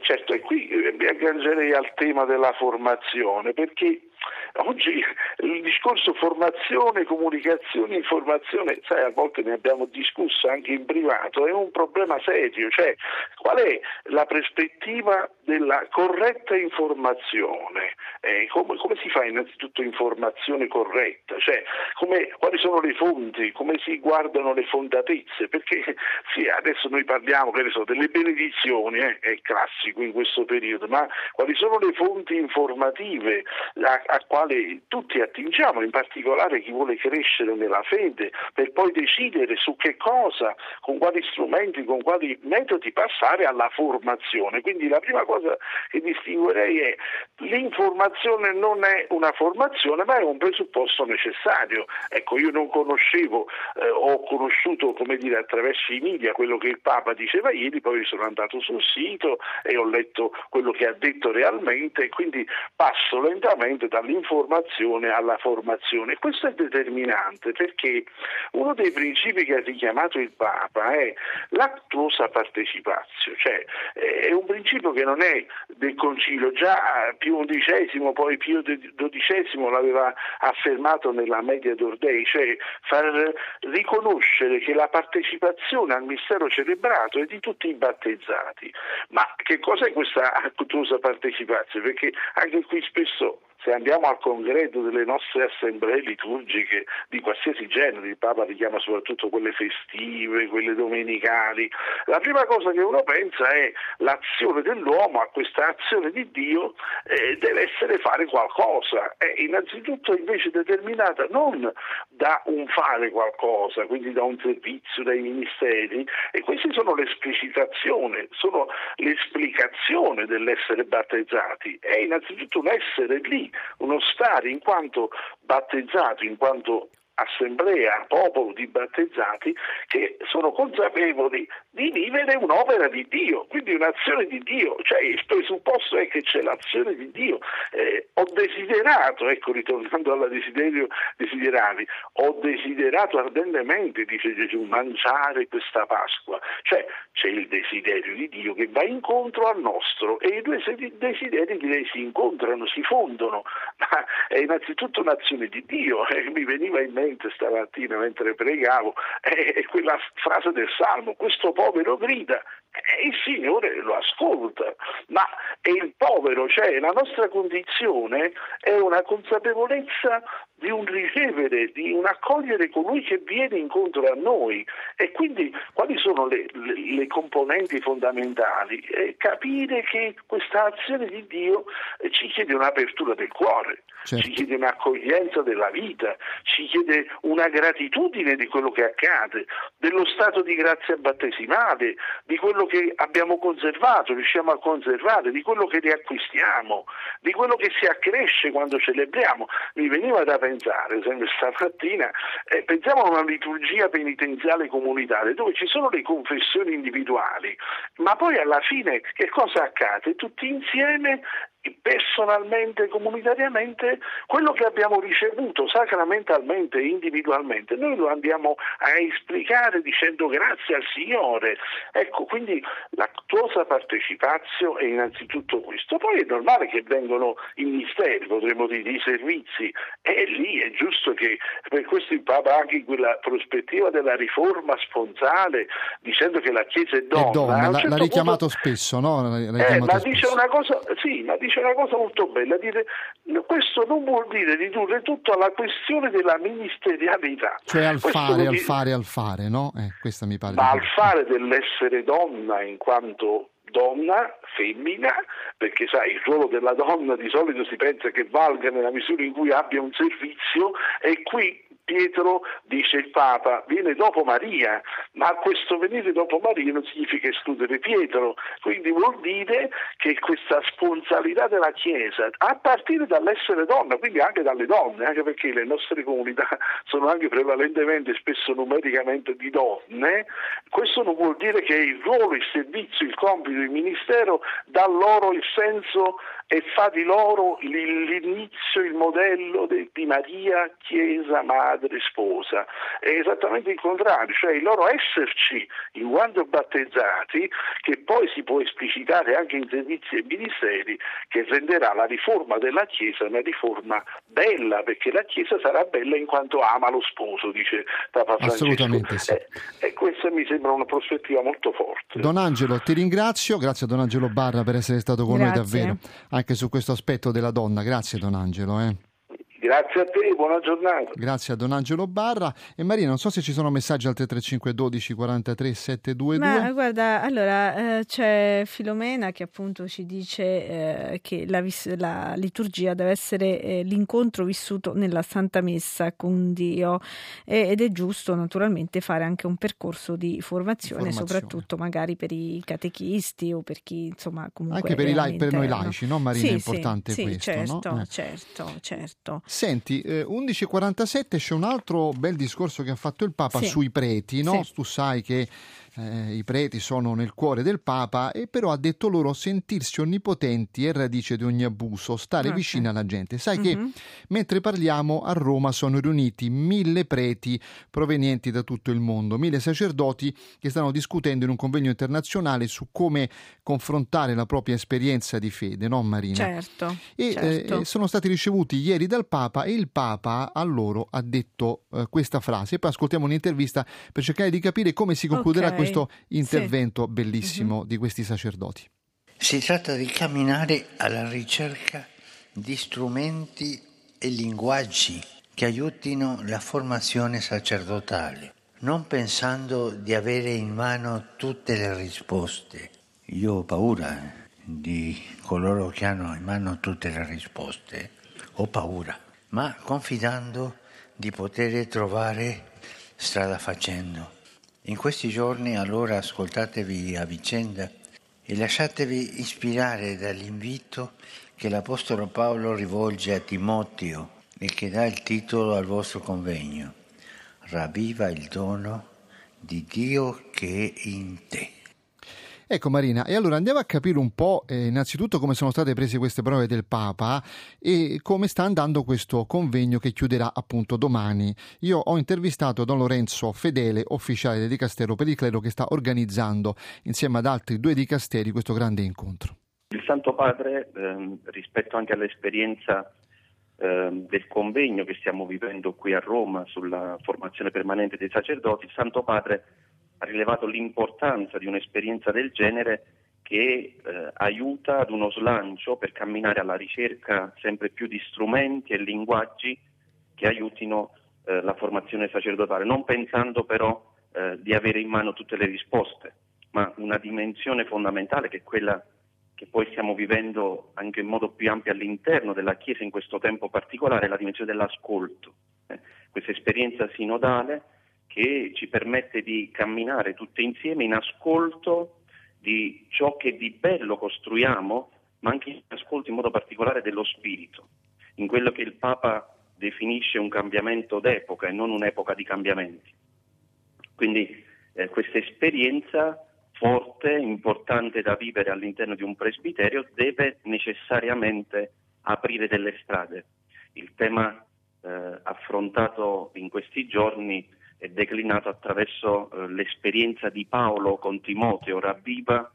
Certo, e qui eh, mi aggancierei al tema della formazione, perché oggi il discorso formazione, comunicazione, informazione, sai, a volte ne abbiamo discusso anche in privato, è un problema serio, cioè qual è la prospettiva della corretta informazione? Eh, come, come si fa innanzitutto informazione corretta? Cioè, come, quali sono le fonti? Come si guardano le fondatezze? Perché [laughs] sì, adesso noi parliamo so, delle benedizioni, eh, è classico in questo periodo, ma quali sono le fonti informative a, a quale tutti attingiamo, in particolare chi vuole crescere nella fede, per poi decidere su che cosa, con quali strumenti, con quali metodi passare alla formazione. Quindi la prima cosa che distinguerei è l'informazione non è una formazione, ma è un presupposto necessario. Ecco, io non conoscevo, eh, ho conosciuto, come dire, attraverso i media quello che il Papa diceva ieri, poi sono andato sul sito e ho letto quello che ha detto realmente quindi passo lentamente dall'informazione alla formazione. Questo è determinante perché uno dei principi che ha richiamato il Papa è l'actuosa partecipazio, cioè eh, è un principio che non è del Concilio, già Pio XI, poi Pio XII l'aveva affermato nella Media d'Ordei, cioè far riconoscere che la partecipazione al mistero celebrato è di tutti i battezzati. Ma che cos'è questa actuosa partecipazione? Perché anche qui spesso se andiamo al congresso delle nostre assemblee liturgiche di qualsiasi genere, il Papa richiama soprattutto quelle festive, quelle domenicali, la prima cosa che uno pensa è l'azione dell'uomo a questa azione di Dio eh, deve essere fare qualcosa, è innanzitutto invece determinata non da un fare qualcosa, quindi da un servizio, dai ministeri, e queste sono l'esplicitazione, sono l'esplicazione dell'essere battezzati, è innanzitutto un essere lì, uno stare in quanto battezzato, in quanto assemblea, popolo di battezzati che sono consapevoli di vivere un'opera di Dio, quindi un'azione di Dio, cioè il presupposto è che c'è l'azione di Dio. Eh, ho desiderato, ecco ritornando alla desiderio desideravi, ho desiderato ardentemente, dice Gesù, mangiare questa Pasqua, cioè c'è il desiderio di Dio che va incontro al nostro e i due desideri direi si incontrano, si fondono, ma è innanzitutto un'azione di Dio. [laughs] E mi veniva in mente stamattina mentre pregavo è quella frase del Salmo, questo povero grida, il Signore lo ascolta, ma è il povero, cioè la nostra condizione è una consapevolezza di un ricevere, di un accogliere colui che viene incontro a noi e quindi quali sono le, le, le componenti fondamentali? Eh, capire che questa azione di Dio eh, ci chiede un'apertura del cuore, certo. ci chiede un'accoglienza della vita, ci chiede una gratitudine di quello che accade, dello stato di grazia battesimale, di quello che abbiamo conservato, riusciamo a conservare, di quello che riacquistiamo, di quello che si accresce quando celebriamo. Mi veniva da pensare, sempre stamattina, eh, pensiamo a una liturgia penitenziale comunitaria dove ci sono le confessioni individuali, ma poi alla fine che cosa accade? Tutti insieme personalmente, comunitariamente, quello che abbiamo ricevuto sacramentalmente, individualmente, noi lo andiamo a esplicare dicendo grazie al Signore. Ecco, quindi l'attuosa partecipazione è innanzitutto questo. Poi è normale che vengono i misteri, potremmo dire, i servizi, e lì è giusto che per questo il Papa anche in quella prospettiva della riforma sponsale, dicendo che la Chiesa è donna. È donna, certo l'ha richiamato punto... spesso, no? Richiamato eh, ma spesso. dice una cosa, sì, ma dice dice una cosa molto bella, dire, questo non vuol dire ridurre tutto alla questione della ministerialità. Cioè al questo fare, al dire... fare, al fare, no? Eh, questa mi pare. Ma al fare dell'essere donna in quanto donna, femmina, perché sai, il ruolo della donna di solito si pensa che valga nella misura in cui abbia un servizio e qui Pietro, dice il Papa, viene dopo Maria, ma questo venire dopo Maria non significa escludere Pietro, quindi vuol dire che questa sponsalità della Chiesa, a partire dall'essere donna, quindi anche dalle donne, anche perché le nostre comunità [laughs] sono anche prevalentemente, spesso numericamente di donne, questo non vuol dire che il ruolo, il servizio, il compito, il ministero dà loro il senso e fa di loro l'inizio, il modello di Maria, Chiesa, Madre, Sposa. È esattamente il contrario, cioè il loro esserci in quanto battezzati, che poi si può esplicitare anche in servizi e ministeri, che renderà la riforma della Chiesa una riforma bella, perché la Chiesa sarà bella in quanto ama lo sposo, dice Papa Francesco. Assolutamente sì. E, eh, e questa mi sembra una prospettiva molto forte. Don Angelo, ti ringrazio, grazie a Don Angelo Barra per essere stato con grazie. noi davvero anche su questo aspetto della donna. Grazie Don Angelo. Eh. Grazie a te, buona giornata. Grazie a Don Angelo Barra. E Maria, non so se ci sono messaggi al 335 12 43 722. Ma guarda, allora eh, c'è Filomena che appunto ci dice eh, che la, la, liturgia deve essere eh, l'incontro vissuto nella Santa Messa con Dio ed è giusto naturalmente fare anche un percorso di formazione, formazione. soprattutto magari per i catechisti o per chi insomma comunque... Anche per, i, per noi laici, no Marina? Sì, è importante sì, questo, certo, no? certo, certo. Senti, eh, 11.47 c'è un altro bel discorso che ha fatto il Papa sì. sui preti, no? Sì. Tu sai che eh, i preti sono nel cuore del Papa e però ha detto loro sentirsi onnipotenti è radice di ogni abuso, stare okay. vicini alla gente. Sai mm-hmm. che mentre parliamo a Roma sono riuniti mille preti provenienti da tutto il mondo, mille sacerdoti che stanno discutendo in un convegno internazionale su come confrontare la propria esperienza di fede, no Marina? Certo. E certo. Eh, sono stati ricevuti ieri dal Papa e il Papa a loro ha detto eh, questa frase. E poi ascoltiamo un'intervista per cercare di capire come si concluderà okay questo intervento sì. bellissimo mm-hmm. di questi sacerdoti. Si tratta di camminare alla ricerca di strumenti e linguaggi che aiutino la formazione sacerdotale, non pensando di avere in mano tutte le risposte. Io ho paura di coloro che hanno in mano tutte le risposte, ho paura, ma confidando di poter trovare strada facendo in questi giorni allora ascoltatevi a vicenda e lasciatevi ispirare dall'invito che l'Apostolo Paolo rivolge a Timoteo e che dà il titolo al vostro convegno. Ravviva il dono di Dio che è in te. Ecco Marina, e allora andiamo a capire un po' eh, innanzitutto come sono state prese queste prove del Papa e come sta andando questo convegno che chiuderà appunto domani. Io ho intervistato Don Lorenzo Fedele, ufficiale del Dicastero per il Clero, che sta organizzando insieme ad altri due dicasteri questo grande incontro. Il Santo Padre, ehm, rispetto anche all'esperienza ehm, del convegno che stiamo vivendo qui a Roma sulla formazione permanente dei sacerdoti, il Santo Padre ha rilevato l'importanza di un'esperienza del genere che eh, aiuta ad uno slancio per camminare alla ricerca sempre più di strumenti e linguaggi che aiutino eh, la formazione sacerdotale, non pensando però eh, di avere in mano tutte le risposte, ma una dimensione fondamentale che è quella che poi stiamo vivendo anche in modo più ampio all'interno della Chiesa in questo tempo particolare, la dimensione dell'ascolto. Eh, questa esperienza sinodale che ci permette di camminare tutte insieme in ascolto di ciò che di bello costruiamo, ma anche in ascolto in modo particolare dello spirito, in quello che il Papa definisce un cambiamento d'epoca e non un'epoca di cambiamenti. Quindi eh, questa esperienza forte, importante da vivere all'interno di un presbiterio deve necessariamente aprire delle strade. Il tema eh, affrontato in questi giorni è declinato attraverso eh, l'esperienza di Paolo con Timoteo, ravviva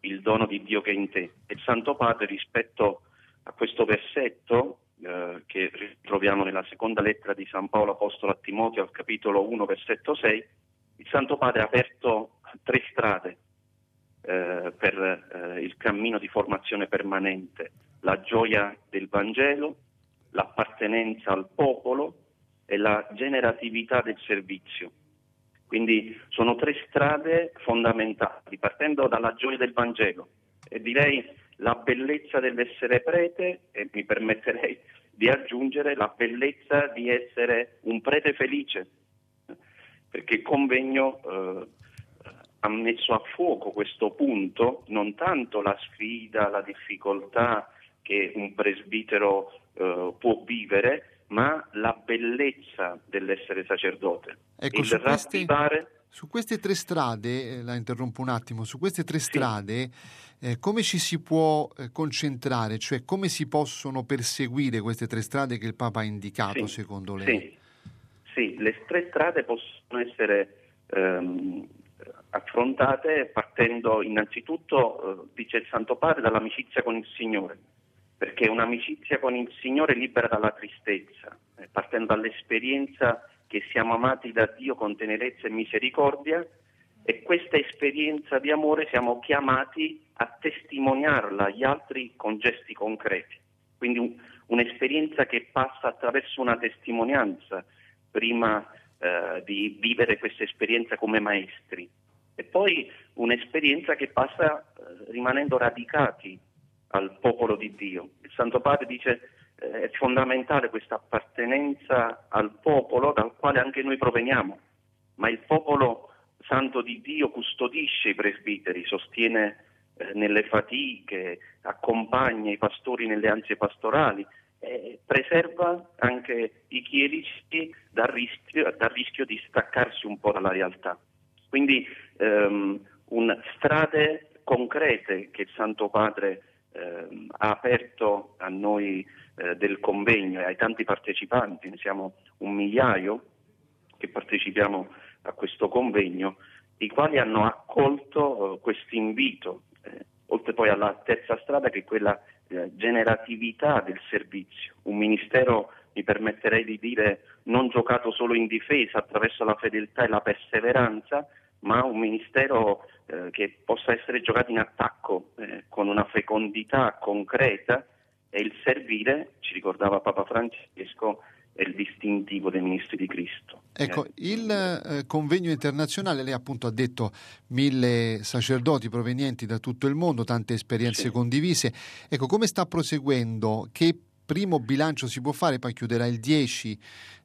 il dono di Dio che è in te. E il Santo Padre rispetto a questo versetto eh, che ritroviamo nella seconda lettera di San Paolo Apostolo a Timoteo al capitolo 1 versetto 6, il Santo Padre ha aperto tre strade eh, per eh, il cammino di formazione permanente, la gioia del Vangelo, l'appartenenza al popolo e la generatività del servizio. Quindi sono tre strade fondamentali, partendo dalla gioia del Vangelo e direi la bellezza dell'essere prete e mi permetterei di aggiungere la bellezza di essere un prete felice, perché il convegno eh, ha messo a fuoco questo punto, non tanto la sfida, la difficoltà che un presbitero eh, può vivere, ma la bellezza dell'essere sacerdote. Ecco, il su queste, su queste tre strade, eh, la interrompo un attimo, su queste tre strade eh, come ci si può eh, concentrare, cioè come si possono perseguire queste tre strade che il Papa ha indicato Sì, secondo lei? Sì, sì, le tre strade possono essere ehm, affrontate partendo innanzitutto, eh, dice il Santo Padre, dall'amicizia con il Signore, perché un'amicizia con il Signore libera dalla tristezza, eh, partendo dall'esperienza che siamo amati da Dio con tenerezza e misericordia e questa esperienza di amore siamo chiamati a testimoniarla agli altri con gesti concreti. Quindi un- un'esperienza che passa attraverso una testimonianza prima eh, di vivere questa esperienza come maestri e poi un'esperienza che passa eh, rimanendo radicati al popolo di Dio. Il Santo Padre dice eh, è fondamentale questa appartenenza al popolo dal quale anche noi proveniamo, ma il popolo santo di Dio custodisce i presbiteri, sostiene eh, nelle fatiche, accompagna i pastori nelle ansie pastorali, eh, preserva anche i chierici dal rischio, dal rischio di staccarsi un po' dalla realtà. Quindi ehm, un, strade concrete che il Santo Padre ehm, ha aperto a noi eh, del convegno e ai tanti partecipanti, ne siamo un migliaio che partecipiamo a questo convegno, i quali hanno accolto eh, questo invito, eh, oltre poi alla terza strada che è quella eh, generatività del servizio, un ministero mi permetterei di dire non giocato solo in difesa attraverso la fedeltà e la perseveranza, ma un ministero eh, che possa essere giocato in attacco eh, con una fecondità concreta e il servire, ci ricordava Papa Francesco, è il distintivo dei ministri di Cristo. Ecco, Eh, il eh, convegno internazionale, lei appunto ha detto mille sacerdoti provenienti da tutto il mondo, tante esperienze Sì. condivise. Ecco, come sta proseguendo? Che primo bilancio si può fare? Poi chiuderà il 10,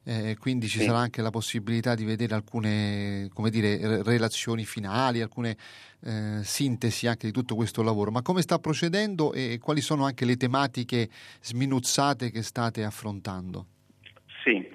eh, quindi ci Sì. sarà anche la possibilità di vedere alcune, come dire, re- relazioni finali, alcune eh, sintesi anche di tutto questo lavoro. Ma come sta procedendo e quali sono anche le tematiche sminuzzate che state affrontando? Sì,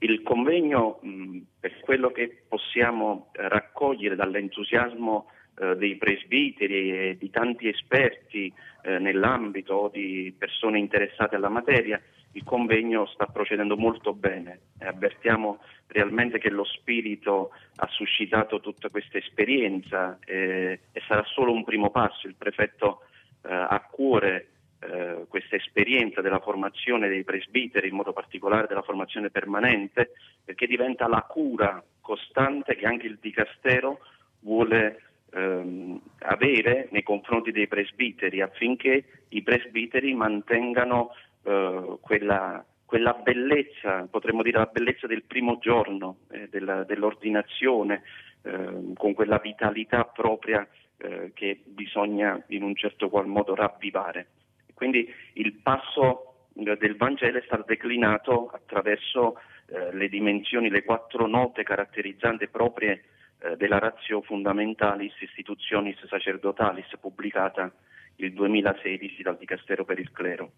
il convegno, mh, per quello che possiamo raccogliere dall'entusiasmo eh, dei presbiteri e di tanti esperti eh, nell'ambito di persone interessate alla materia, il convegno sta procedendo molto bene avvertiamo realmente che lo spirito ha suscitato tutta questa esperienza eh, e sarà solo un primo passo. Il prefetto eh, ha a cuore eh, questa esperienza della formazione dei presbiteri, in modo particolare della formazione permanente, perché diventa la cura costante che anche il dicastero vuole ehm, avere nei confronti dei presbiteri affinché i presbiteri mantengano eh, quella, quella, bellezza, potremmo dire la bellezza del primo giorno eh, della, dell'ordinazione, ehm, con quella vitalità propria eh, che bisogna in un certo qual modo ravvivare. Quindi il passo eh, del Vangelo è stato declinato attraverso eh, le dimensioni, le quattro note caratterizzanti proprie eh, della Ratio Fundamentalis Institutionis Sacerdotalis pubblicata il 2016 dal Dicastero per il Clero.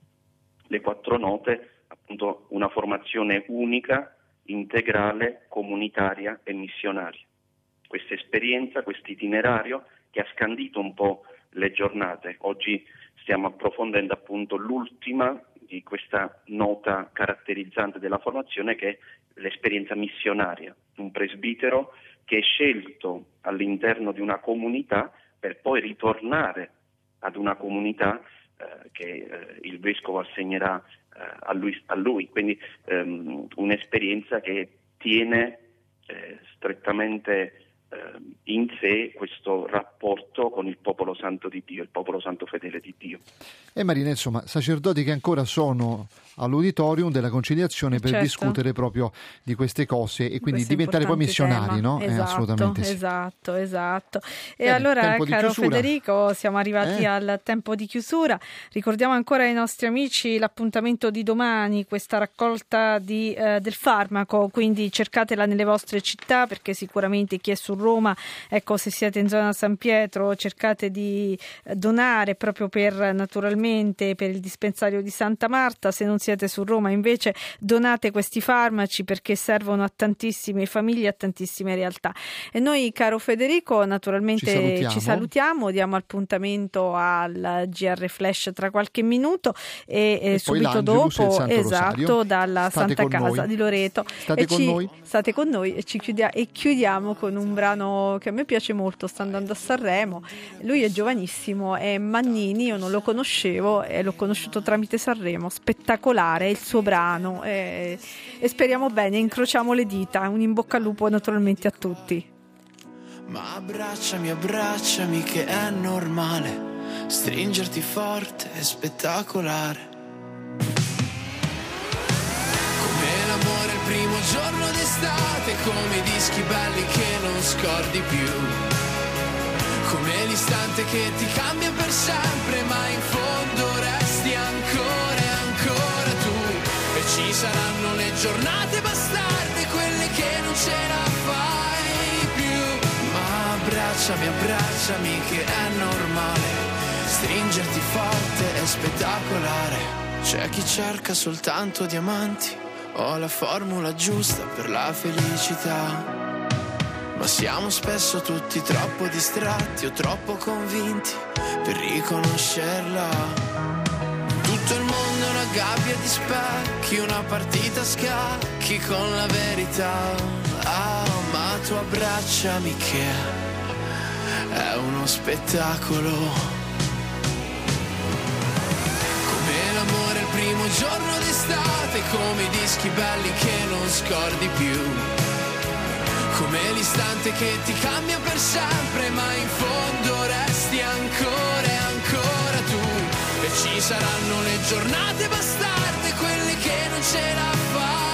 Le quattro note, appunto, una formazione unica, integrale, comunitaria e missionaria. Questa esperienza, questo itinerario che ha scandito un po' le giornate. Oggi stiamo approfondendo appunto l'ultima di questa nota caratterizzante della formazione che è l'esperienza missionaria, un presbitero che è scelto all'interno di una comunità per poi ritornare ad una comunità eh, che eh, il vescovo assegnerà eh, a, lui, a, lui, quindi ehm, un'esperienza che tiene eh, strettamente in sé questo rapporto con il popolo santo di Dio, il popolo santo fedele di Dio. E Marina, insomma, sacerdoti che ancora sono all'auditorium della conciliazione per certo. discutere proprio di queste cose e quindi Questo diventare poi missionari, tema. no? Esatto, eh, assolutamente sì. esatto, esatto. E Bene, allora, caro. Federico, siamo arrivati Eh? al tempo di chiusura. Ricordiamo ancora ai nostri amici l'appuntamento di domani, questa raccolta di, eh, del farmaco, quindi cercatela nelle vostre città perché sicuramente chi è su Roma, ecco, se siete in zona San Pietro, cercate di eh, donare proprio per naturalmente per il dispensario di Santa Marta, se non siete su Roma invece donate questi farmaci perché servono a tantissime famiglie, a tantissime realtà. E noi, caro Federico, naturalmente Ci salutiamo. ci salutiamo, diamo appuntamento al GR Flash tra qualche minuto e, e subito dopo, esatto, Rosario. dalla State Santa Casa noi. di Loreto. State E con ci- noi. State con noi e, ci chiudia- e chiudiamo con un brano che a me piace molto, sta andando a Sanremo. Lui è giovanissimo, è Mannini, io non lo conoscevo e l'ho conosciuto tramite Sanremo, spettacolare il suo brano e, e speriamo bene, incrociamo le dita, un in bocca al lupo naturalmente a tutti. Ma abbracciami, abbracciami che è normale Stringerti forte è spettacolare Come l'amore il primo giorno d'estate Come i dischi belli che non scordi più. Come l'istante che ti cambia per sempre Ma in fondo resti ancora e ancora tu. E ci saranno le giornate bastarde Quelle che non ce la fai più. Ma abbracciami, abbracciami che è normale. Stringerti forte è spettacolare. C'è chi cerca soltanto diamanti Ho la formula giusta per la felicità ma siamo spesso tutti troppo distratti o troppo convinti per riconoscerla. Tutto il mondo è una gabbia di specchi, una partita a scacchi con la verità. Ah, ma tu abbracciami che è uno spettacolo. Primo giorno d'estate, come i dischi belli che non scordi più. Come l'istante che ti cambia per sempre, ma in fondo resti ancora e ancora tu. E ci saranno le giornate bastarde, quelle che non ce la fai